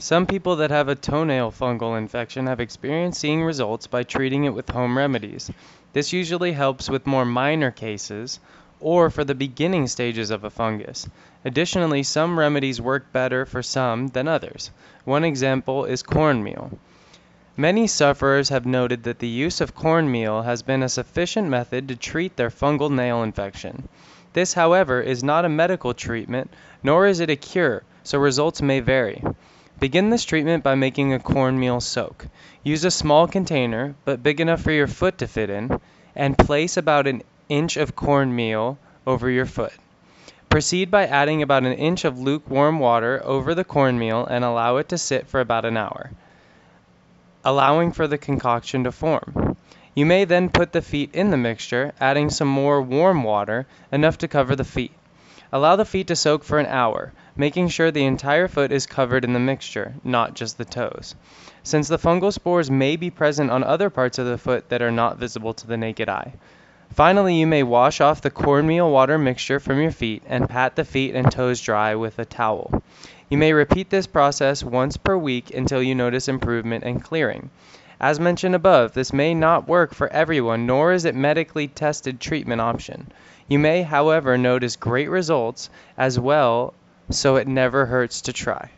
Some people that have a toenail fungal infection have experienced seeing results by treating it with home remedies. This usually helps with more minor cases or for the beginning stages of a fungus. Additionally, some remedies work better for some than others. One example is cornmeal. Many sufferers have noted that the use of cornmeal has been a sufficient method to treat their fungal nail infection. This, however, is not a medical treatment, nor is it a cure, so results may vary. Begin this treatment by making a cornmeal soak. Use a small container, but big enough for your foot to fit in, and place about an inch of cornmeal over your foot. Proceed by adding about an inch of lukewarm water over the cornmeal and allow it to sit for about an hour, allowing for the concoction to form. You may then put the feet in the mixture, adding some more warm water, enough to cover the feet. Allow the feet to soak for an hour, making sure the entire foot is covered in the mixture, not just the toes, since the fungal spores may be present on other parts of the foot that are not visible to the naked eye. Finally, you may wash off the cornmeal water mixture from your feet and pat the feet and toes dry with a towel. You may repeat this process once per week until you notice improvement and clearing. As mentioned above, this may not work for everyone nor is it medically tested treatment option. You may, however, notice great results as well, so it never hurts to try.